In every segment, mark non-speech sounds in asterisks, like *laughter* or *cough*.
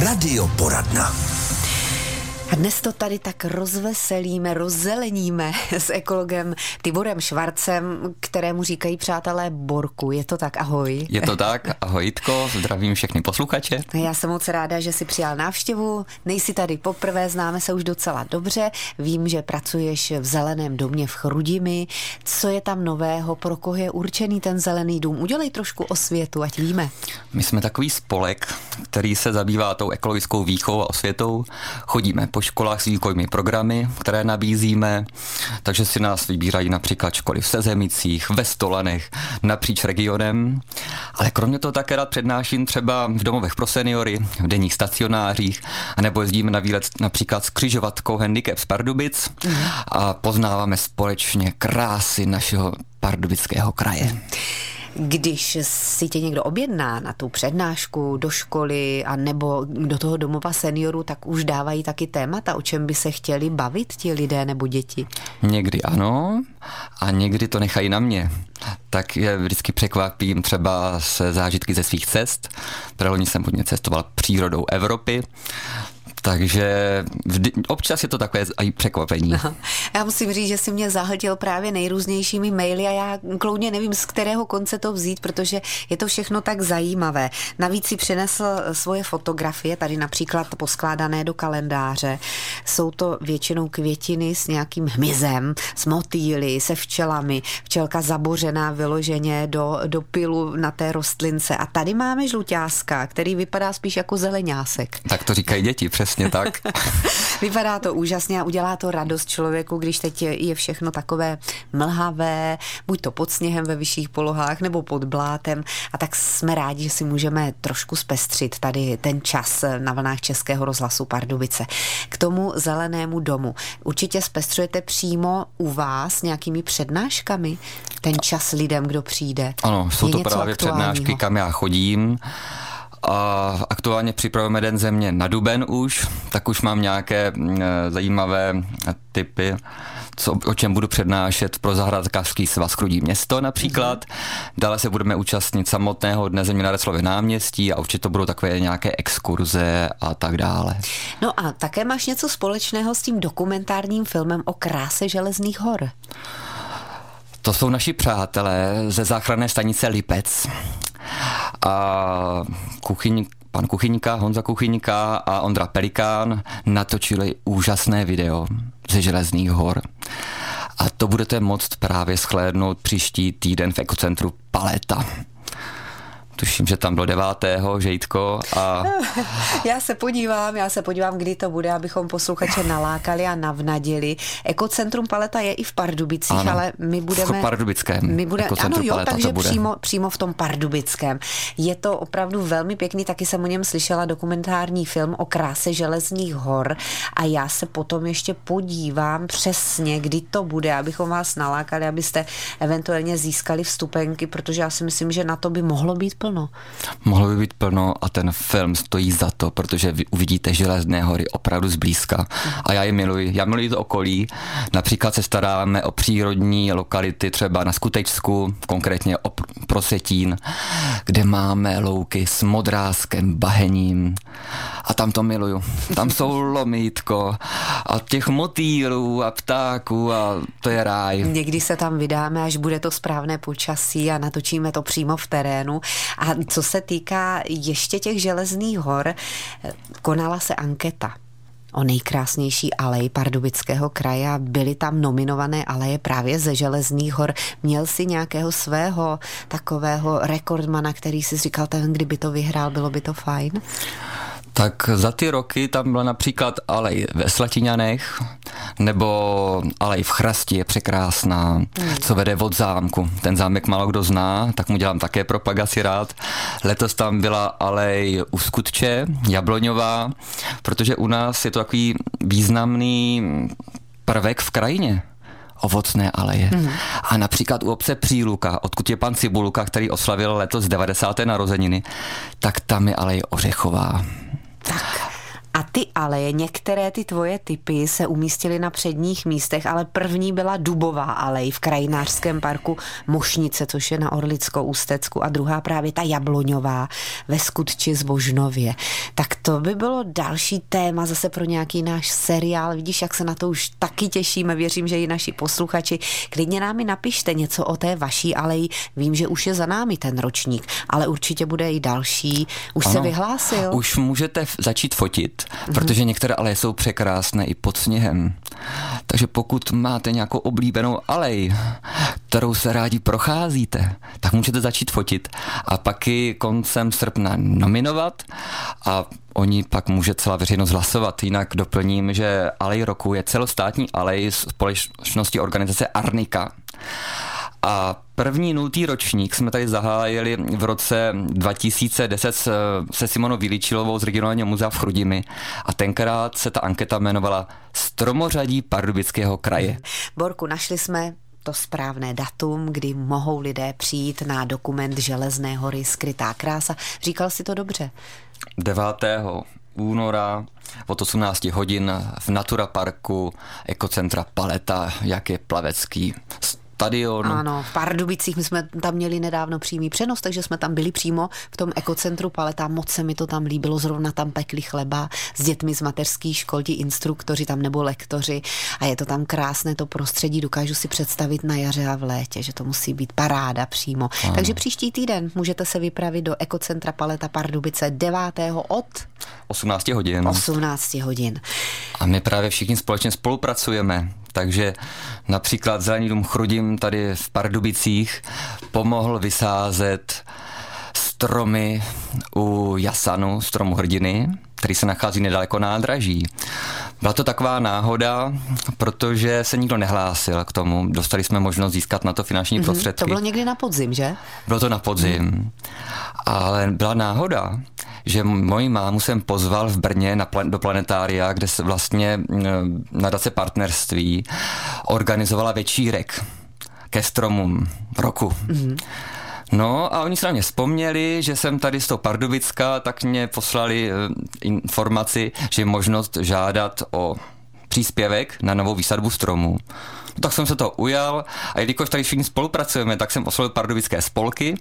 Radioporadna. A dnes to tady tak rozveselíme, rozzeleníme s ekologem Tiborem Švarcem, kterému říkají přátelé Borku. Je to tak, ahoj. Je to tak, ahoj Jitko, zdravím všechny posluchače. Já jsem moc ráda, že si přijal návštěvu. Nejsi tady poprvé, známe se už docela dobře. Vím, že pracuješ v Zeleném domě v Chrudimi. Co je tam nového, pro koho je určený ten Zelený dům? Udělej trošku osvětu, ať víme. My jsme takový spolek, který se zabývá tou ekologickou výchovou a osvětou. Chodíme po školách s výukovými programy, které nabízíme, takže si nás vybírají například školy v Sezemicích, ve Stolanech, napříč regionem. Ale kromě toho také rád přednáším třeba v domovech pro seniory, v denních stacionářích, anebo jezdíme na výlet například s křižovatkou Handicap z Pardubic a poznáváme společně krásy našeho pardubického kraje. Když si tě někdo objedná na tu přednášku do školy a nebo do toho domova seniorů, tak už dávají taky témata, o čem by se chtěli bavit ti lidé nebo děti? Někdy ano a někdy to nechají na mě. Tak je vždycky překvapím třeba se zážitky ze svých cest. Preloni jsem hodně cestoval přírodou Evropy, takže vždy, občas je to takové i překvapení. Aha. Já musím říct, že si mě zahltil právě nejrůznějšími maily a já kloudně nevím, z kterého konce to vzít, protože je to všechno tak zajímavé. Navíc si přinesl svoje fotografie, tady například poskládané do kalendáře. Jsou to většinou květiny s nějakým hmyzem, s motýly, se včelami. Včelka zabořená vyloženě do, do pilu na té rostlince. A tady máme žluťáska, který vypadá spíš jako zeleňásek. Tak to říkají děti, přes Přesně tak. *laughs* Vypadá to úžasně a udělá to radost člověku, když teď je všechno takové mlhavé, buď to pod sněhem ve vyšších polohách nebo pod blátem. A tak jsme rádi, že si můžeme trošku zpestřit tady ten čas na vlnách Českého rozhlasu Pardubice. K tomu zelenému domu. Určitě zpestřujete přímo u vás nějakými přednáškami ten čas lidem, kdo přijde. Ano, jsou je to právě přednášky, kam já chodím a aktuálně připravujeme jeden země na Duben už, tak už mám nějaké mm, e, zajímavé typy, co, o čem budu přednášet pro zahrádkářský svaz Chrudí město například. Mm-hmm. Dále se budeme účastnit samotného dne země na Reclově náměstí a určitě to budou takové nějaké exkurze a tak dále. No a také máš něco společného s tím dokumentárním filmem o kráse železných hor. To jsou naši přátelé ze záchranné stanice Lipec a kuchyň, pan Kuchyňka, Honza Kuchyňka a Ondra Pelikán natočili úžasné video ze Železných hor. A to budete moct právě shlédnout příští týden v ekocentru Paleta tuším, že tam bylo devátého, Žejtko. A... *laughs* Já se podívám, já se podívám, kdy to bude, abychom posluchače nalákali a navnadili. Ekocentrum Paleta je i v Pardubicích, ano, ale my budeme... V Pardubickém. My budeme, ano jo, Paleta takže přímo, přímo v tom Pardubickém. Je to opravdu velmi pěkný, taky jsem o něm slyšela dokumentární film o kráse železných hor a já se potom ještě podívám přesně, kdy to bude, abychom vás nalákali, abyste eventuálně získali vstupenky, protože já si myslím, že na to by mohlo být plno plno. Mohlo by být plno a ten film stojí za to, protože vy uvidíte železné hory opravdu zblízka. A já je miluji. Já miluji to okolí. Například se staráme o přírodní lokality, třeba na Skutečsku, konkrétně o Prosetín, kde máme louky s modráskem, bahením. A tam to miluju. Tam *laughs* jsou lomítko a těch motýlů a ptáků a to je ráj. Někdy se tam vydáme, až bude to správné počasí a natočíme to přímo v terénu. A co se týká ještě těch železných hor, konala se anketa o nejkrásnější alej Pardubického kraje byly tam nominované aleje právě ze Železných hor. Měl si nějakého svého takového rekordmana, který si říkal, ten kdyby to vyhrál, bylo by to fajn? Tak za ty roky tam byla například alej ve Slatiňanech, nebo alej v Chrasti je překrásná, mm. co vede od zámku. Ten zámek málo kdo zná, tak mu dělám také propagaci rád. Letos tam byla alej u Skutče, Jabloňová, protože u nás je to takový významný prvek v krajině ovocné aleje. Mm. A například u obce Příluka, odkud je pan Cibulka, který oslavil letos 90. narozeniny, tak tam je alej ořechová. Tak. A ty aleje, některé ty tvoje typy se umístily na předních místech, ale první byla Dubová alej v krajinářském parku Mošnice, což je na Orlickou ústecku a druhá právě ta Jabloňová ve Skutči Zbožnově. Tak to by bylo další téma zase pro nějaký náš seriál. Vidíš, jak se na to už taky těšíme. Věřím, že i naši posluchači. Klidně nám i napište něco o té vaší aleji. Vím, že už je za námi ten ročník, ale určitě bude i další. Už ano, se vyhlásil. Už můžete začít fotit, mm-hmm. protože některé aleje jsou překrásné i pod sněhem. Takže pokud máte nějakou oblíbenou alej, kterou se rádi procházíte, tak můžete začít fotit a pak i koncem srpna nominovat a oni pak může celá veřejnost hlasovat. Jinak doplním, že Alej roku je celostátní alej společnosti organizace Arnika. A první nultý ročník jsme tady zahájili v roce 2010 se Simonou Viličilovou z regionálního muzea v Chrudimi a tenkrát se ta anketa jmenovala Stromořadí Pardubického kraje. Borku, našli jsme to správné datum, kdy mohou lidé přijít na dokument Železné hory Skrytá krása. Říkal si to dobře? 9. února od 18 hodin v Natura Parku ekocentra Paleta, jak je plavecký stadion. Ano, v Pardubicích my jsme tam měli nedávno přímý přenos, takže jsme tam byli přímo v tom ekocentru Paleta. Moc se mi to tam líbilo, zrovna tam pekli chleba s dětmi z mateřských škol, ti instruktoři tam nebo lektoři a je to tam krásné to prostředí, dokážu si představit na jaře a v létě, že to musí být paráda přímo. Ano. Takže příští týden můžete se vypravit do ekocentra Paleta Pardubice 9. od 18 hodin. 18 hodin. A my právě všichni společně spolupracujeme. Takže například Zelený dům Chrudim tady v Pardubicích pomohl vysázet stromy u Jasanu, stromu hrdiny, který se nachází nedaleko nádraží. Byla to taková náhoda, protože se nikdo nehlásil k tomu. Dostali jsme možnost získat na to finanční mm-hmm. prostředky. To bylo někdy na podzim, že? Bylo to na podzim. Mm. Ale byla náhoda, že moji mámu jsem pozval v Brně na, do planetária, kde se vlastně nadace partnerství organizovala večírek ke stromům roku. Mm-hmm. No a oni se na mě vzpomněli, že jsem tady z toho Pardubicka, tak mě poslali eh, informaci, že je možnost žádat o příspěvek na novou výsadbu stromů. No, tak jsem se to ujal a jelikož tady všichni spolupracujeme, tak jsem oslovil pardubické spolky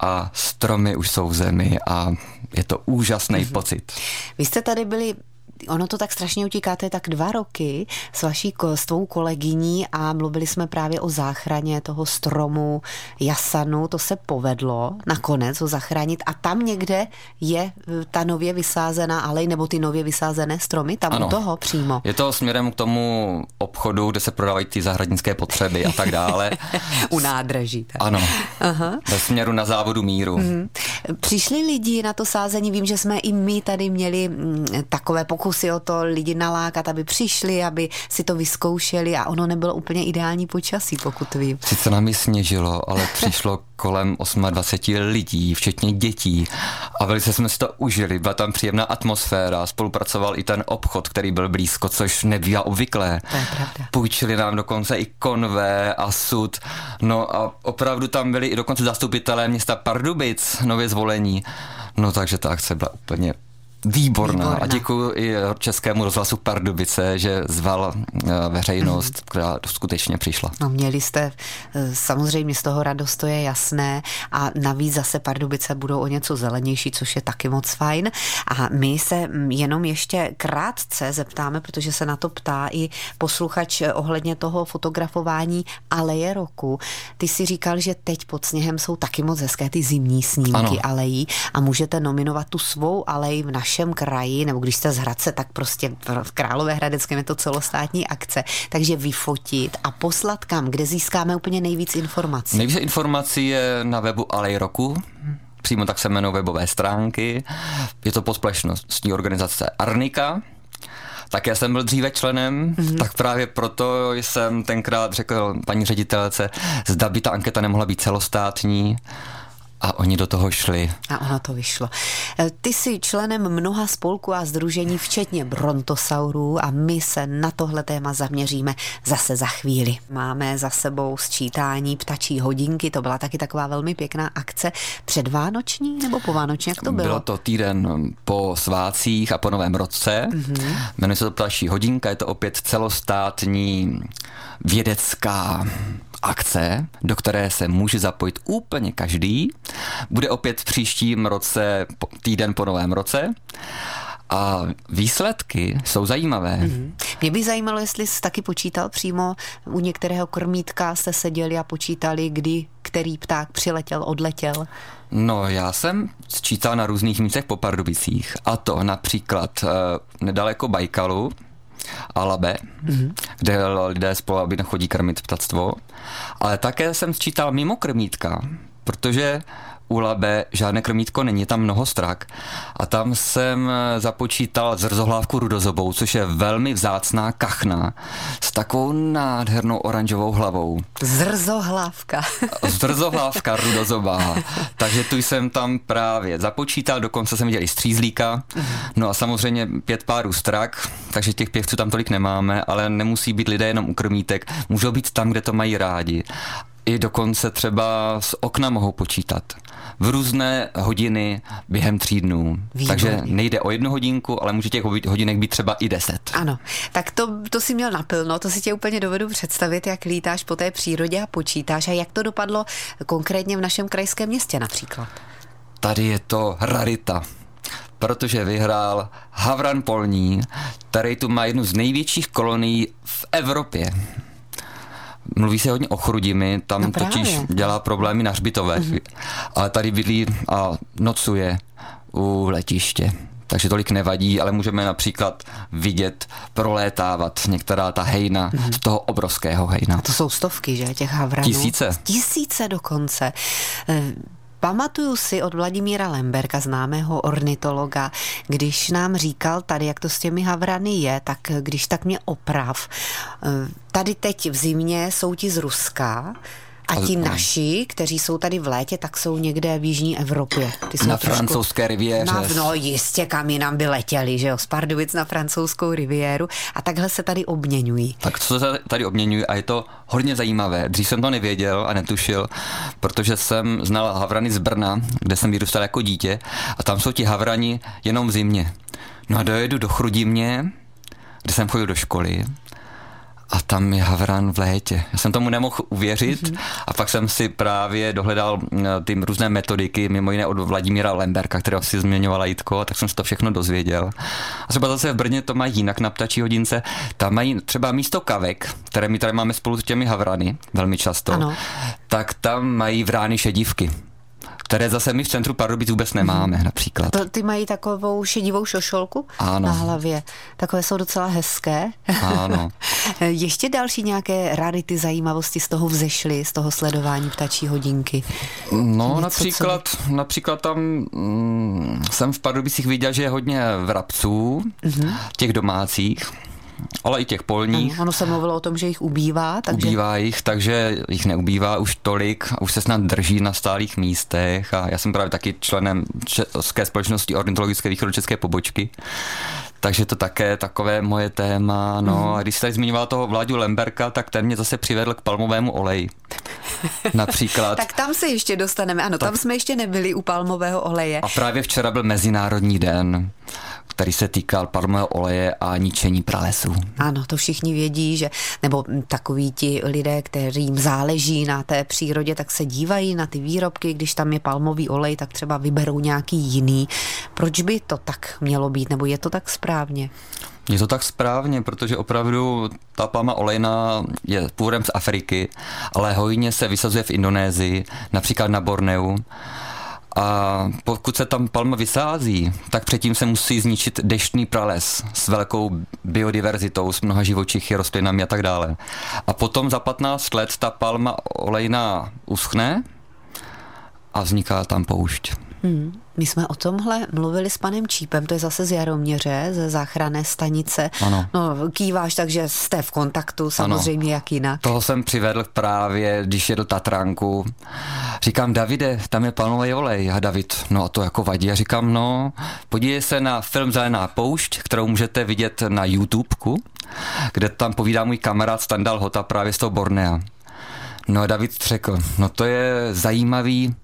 a stromy už jsou v zemi a je to úžasný mm-hmm. pocit. Vy jste tady byli ono to tak strašně utíká, to je tak dva roky s vaší, s tvou kolegyní a mluvili jsme právě o záchraně toho stromu jasanu, to se povedlo nakonec ho zachránit a tam někde je e, ta nově vysázená alej nebo ty nově vysázené stromy, tam ano. u toho přímo. Je to směrem k tomu obchodu, kde se prodávají ty zahradnické potřeby a tak dále. *laughs* u nádraží. Tak. Ano, Aha. ve směru na závodu míru. Mm. Přišli lidi na to sázení, vím, že jsme i my tady měli mm, takové pokusy pokusy o to lidi nalákat, aby přišli, aby si to vyzkoušeli a ono nebylo úplně ideální počasí, pokud vím. Sice nám ji sněžilo, ale přišlo *laughs* kolem 28 lidí, včetně dětí a velice jsme si to užili, byla tam příjemná atmosféra, spolupracoval i ten obchod, který byl blízko, což nebývá obvyklé. To je pravda. Půjčili nám dokonce i konvé a sud, no a opravdu tam byli i dokonce zastupitelé města Pardubic, nově zvolení. No takže ta akce byla úplně Výborná. Výborná. A děkuji i Českému rozhlasu Pardubice, že zval eh, veřejnost, mm. která skutečně přišla. No měli jste eh, samozřejmě z toho radost, to je jasné. A navíc zase Pardubice budou o něco zelenější, což je taky moc fajn. A my se mm, jenom ještě krátce zeptáme, protože se na to ptá i posluchač eh, ohledně toho fotografování aleje roku. Ty si říkal, že teď pod sněhem jsou taky moc hezké ty zimní snímky ano. alejí a můžete nominovat tu svou alej v naší našem kraji, nebo když jste z Hradce, tak prostě v Královéhradeckém je to celostátní akce, takže vyfotit a poslat kam, kde získáme úplně nejvíc informací. Nejvíce informací je na webu Alej roku, přímo tak se jmenují webové stránky. Je to pod společnostní organizace Arnika, tak já jsem byl dříve členem, mm-hmm. tak právě proto jsem tenkrát řekl paní ředitelce, zda by ta anketa nemohla být celostátní A oni do toho šli. A ono to vyšlo. E, ty jsi členem mnoha spolků a združení, včetně brontosaurů a my se na tohle téma zaměříme zase za chvíli. Máme za sebou sčítání ptačí hodinky, to byla taky taková velmi pěkná akce předvánoční nebo povánoční, jak to bylo? Bylo to týden po svácích a po novém roce. Mm-hmm. Jmenuje se to ptačí hodinka, je to opět celostátní vědecká akce, do které se může zapojit úplně každý. Bude opět v příštím roce, týden po novém roce. A výsledky jsou zajímavé. Mm-hmm. Mě by zajímalo, jestli jsi taky počítal přímo u některého krmítka, jste seděli a počítali, kdy který pták přiletěl, odletěl. No, já jsem sčítal na různých místech po Pardubicích. A to například uh, nedaleko Bajkalu, Alabe, mm-hmm. kde lidé spolu aby chodí krmit ptactvo. Ale také jsem sčítal mimo krmítka, protože u Labe žádné krmítko není, tam mnoho strak. A tam jsem započítal zrzohlávku rudozobou, což je velmi vzácná kachna s takovou nádhernou oranžovou hlavou. Zrzohlávka. *laughs* Zrzohlávka rudozobá. Takže tu jsem tam právě započítal, dokonce jsem viděl i střízlíka. No a samozřejmě pět párů strak, takže těch pěvců tam tolik nemáme, ale nemusí být lidé jenom u krmítek, můžou být tam, kde to mají rádi i dokonce třeba z okna mohou počítat v různé hodiny během tří dnů. Výborně. Takže nejde o jednu hodinku, ale může těch hodinek být třeba i deset. Ano, tak to, to si měl naplno, to si tě úplně dovedu představit, jak lítáš po té přírodě a počítáš a jak to dopadlo konkrétně v našem krajském městě například. Tady je to rarita protože vyhrál Havran Polní, který tu má jednu z největších kolonií v Evropě. Mluví se hodně o Chrudimi, tam no totiž dělá problémy na hřbitovech, mm-hmm. ale tady bydlí a nocuje u letiště. Takže tolik nevadí, ale můžeme například vidět, prolétávat některá ta hejna mm-hmm. z toho obrovského hejna. A to jsou stovky, že, těch havranů? Tisíce. Tisíce dokonce. Pamatuju si od Vladimíra Lemberka, známého ornitologa, když nám říkal tady, jak to s těmi havrany je, tak když tak mě oprav. Tady teď v zimě jsou ti z Ruska, a ti naši, kteří jsou tady v létě, tak jsou někde v Jižní Evropě. Ty jsou na trošku, francouzské riviéře. Na, no jistě, kam jinam by letěli, že jo, z Pardubic na francouzskou riviéru a takhle se tady obměňují. Tak co se tady obměňují a je to hodně zajímavé. Dřív jsem to nevěděl a netušil, protože jsem znal havrany z Brna, kde jsem vyrůstal jako dítě a tam jsou ti havrani jenom v zimě. No a dojedu do Chrudimě, kde jsem chodil do školy a tam je Havran v létě. Já jsem tomu nemohl uvěřit mm-hmm. a pak jsem si právě dohledal ty různé metodiky, mimo jiné od Vladimíra Lemberka, kterého si zmiňovala Jitko, tak jsem si to všechno dozvěděl. A třeba zase v Brně to mají jinak na ptačí hodince. Tam mají třeba místo kavek, které my tady máme spolu s těmi Havrany velmi často, ano. tak tam mají vrány šedivky které zase my v centru Pardubic vůbec nemáme mm. například. To, ty mají takovou šedivou šošolku ano. na hlavě. Takové jsou docela hezké. Ano. *laughs* Ještě další nějaké rarity, zajímavosti z toho vzešly, z toho sledování ptačí hodinky? No Něco, například, co... například tam mm, jsem v Pardubicích viděl, že je hodně vrabců, mm-hmm. těch domácích ale i těch polních. Ano, ono se mluvilo o tom, že jich ubývá. Takže... Ubývá jich, takže jich neubývá už tolik a už se snad drží na stálých místech a já jsem právě taky členem České společnosti ornitologické východočeské pobočky, takže to také takové moje téma. No mm. a když jste zmiňoval toho Vláďu Lemberka, tak ten mě zase přivedl k palmovému oleji. Například. *laughs* tak tam se ještě dostaneme. Ano, tak... tam jsme ještě nebyli u palmového oleje. A právě včera byl Mezinárodní den který se týkal palmového oleje a ničení pralesů. Ano, to všichni vědí, že nebo takoví ti lidé, kterým záleží na té přírodě, tak se dívají na ty výrobky, když tam je palmový olej, tak třeba vyberou nějaký jiný. Proč by to tak mělo být, nebo je to tak správně? Je to tak správně, protože opravdu ta palma olejná je původem z Afriky, ale hojně se vysazuje v Indonésii, například na Borneu. A pokud se tam palma vysází, tak předtím se musí zničit deštný prales s velkou biodiverzitou, s mnoha živočichy, rostlinami a tak dále. A potom za 15 let ta palma olejná uschne a vzniká tam poušť. Hmm. My jsme o tomhle mluvili s panem Čípem, to je zase z Jaroměře, ze záchranné stanice. Ano. No, kýváš, takže jste v kontaktu, samozřejmě ano. jak jinak. Toho jsem přivedl právě, když jedl Tatranku. Říkám, Davide, tam je palmový olej. A David, no a to jako vadí. A říkám, no, podívej se na film Zelená poušť, kterou můžete vidět na YouTubeku, kde tam povídá můj kamarád Standal Hota právě z toho Bornea. No a David řekl, no to je zajímavý,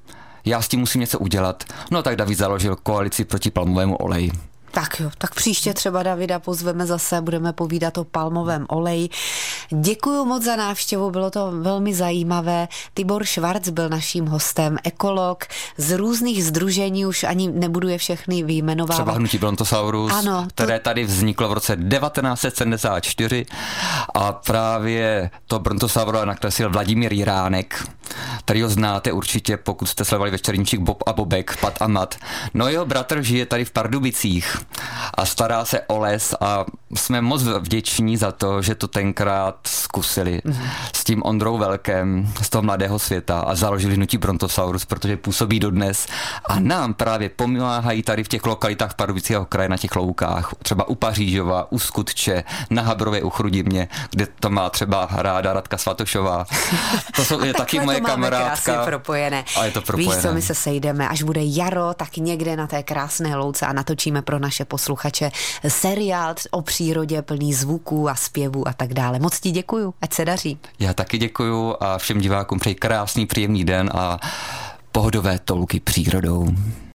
já s tím musím něco udělat. No tak David založil koalici proti palmovému oleji. Tak jo, tak příště třeba Davida pozveme zase, budeme povídat o palmovém oleji. Děkuji moc za návštěvu, bylo to velmi zajímavé. Tibor Švarc byl naším hostem, ekolog z různých združení, už ani nebudu je všechny vyjmenovávat. Třeba hnutí Brontosaurus, ano, to... které tady vzniklo v roce 1974 a právě to Brontosaurus nakreslil Vladimír Jiránek, který ho znáte určitě, pokud jste sledovali večerníček Bob a Bobek, Pat a Mat. No jeho bratr žije tady v Pardubicích a stará se o les a jsme moc vděční za to, že to tenkrát zkusili s tím Ondrou Velkem z toho mladého světa a založili hnutí Brontosaurus, protože působí dodnes a nám právě pomáhají tady v těch lokalitách Pardubického kraje na těch loukách, třeba u Pařížova, u Skutče, na Habrově u Chrudimě, kde to má třeba ráda Radka Svatošová. To jsou je *laughs* taky moje kamarádka. propojené. A je to propojené. Víš co, my se sejdeme, až bude jaro, tak někde na té krásné louce a natočíme pro naše posluchače seriál o přírodě plný zvuků a zpěvů a tak dále. Moc ti děkuju, ať se daří. Já taky děkuju a všem divákům přeji krásný, příjemný den a pohodové touky přírodou.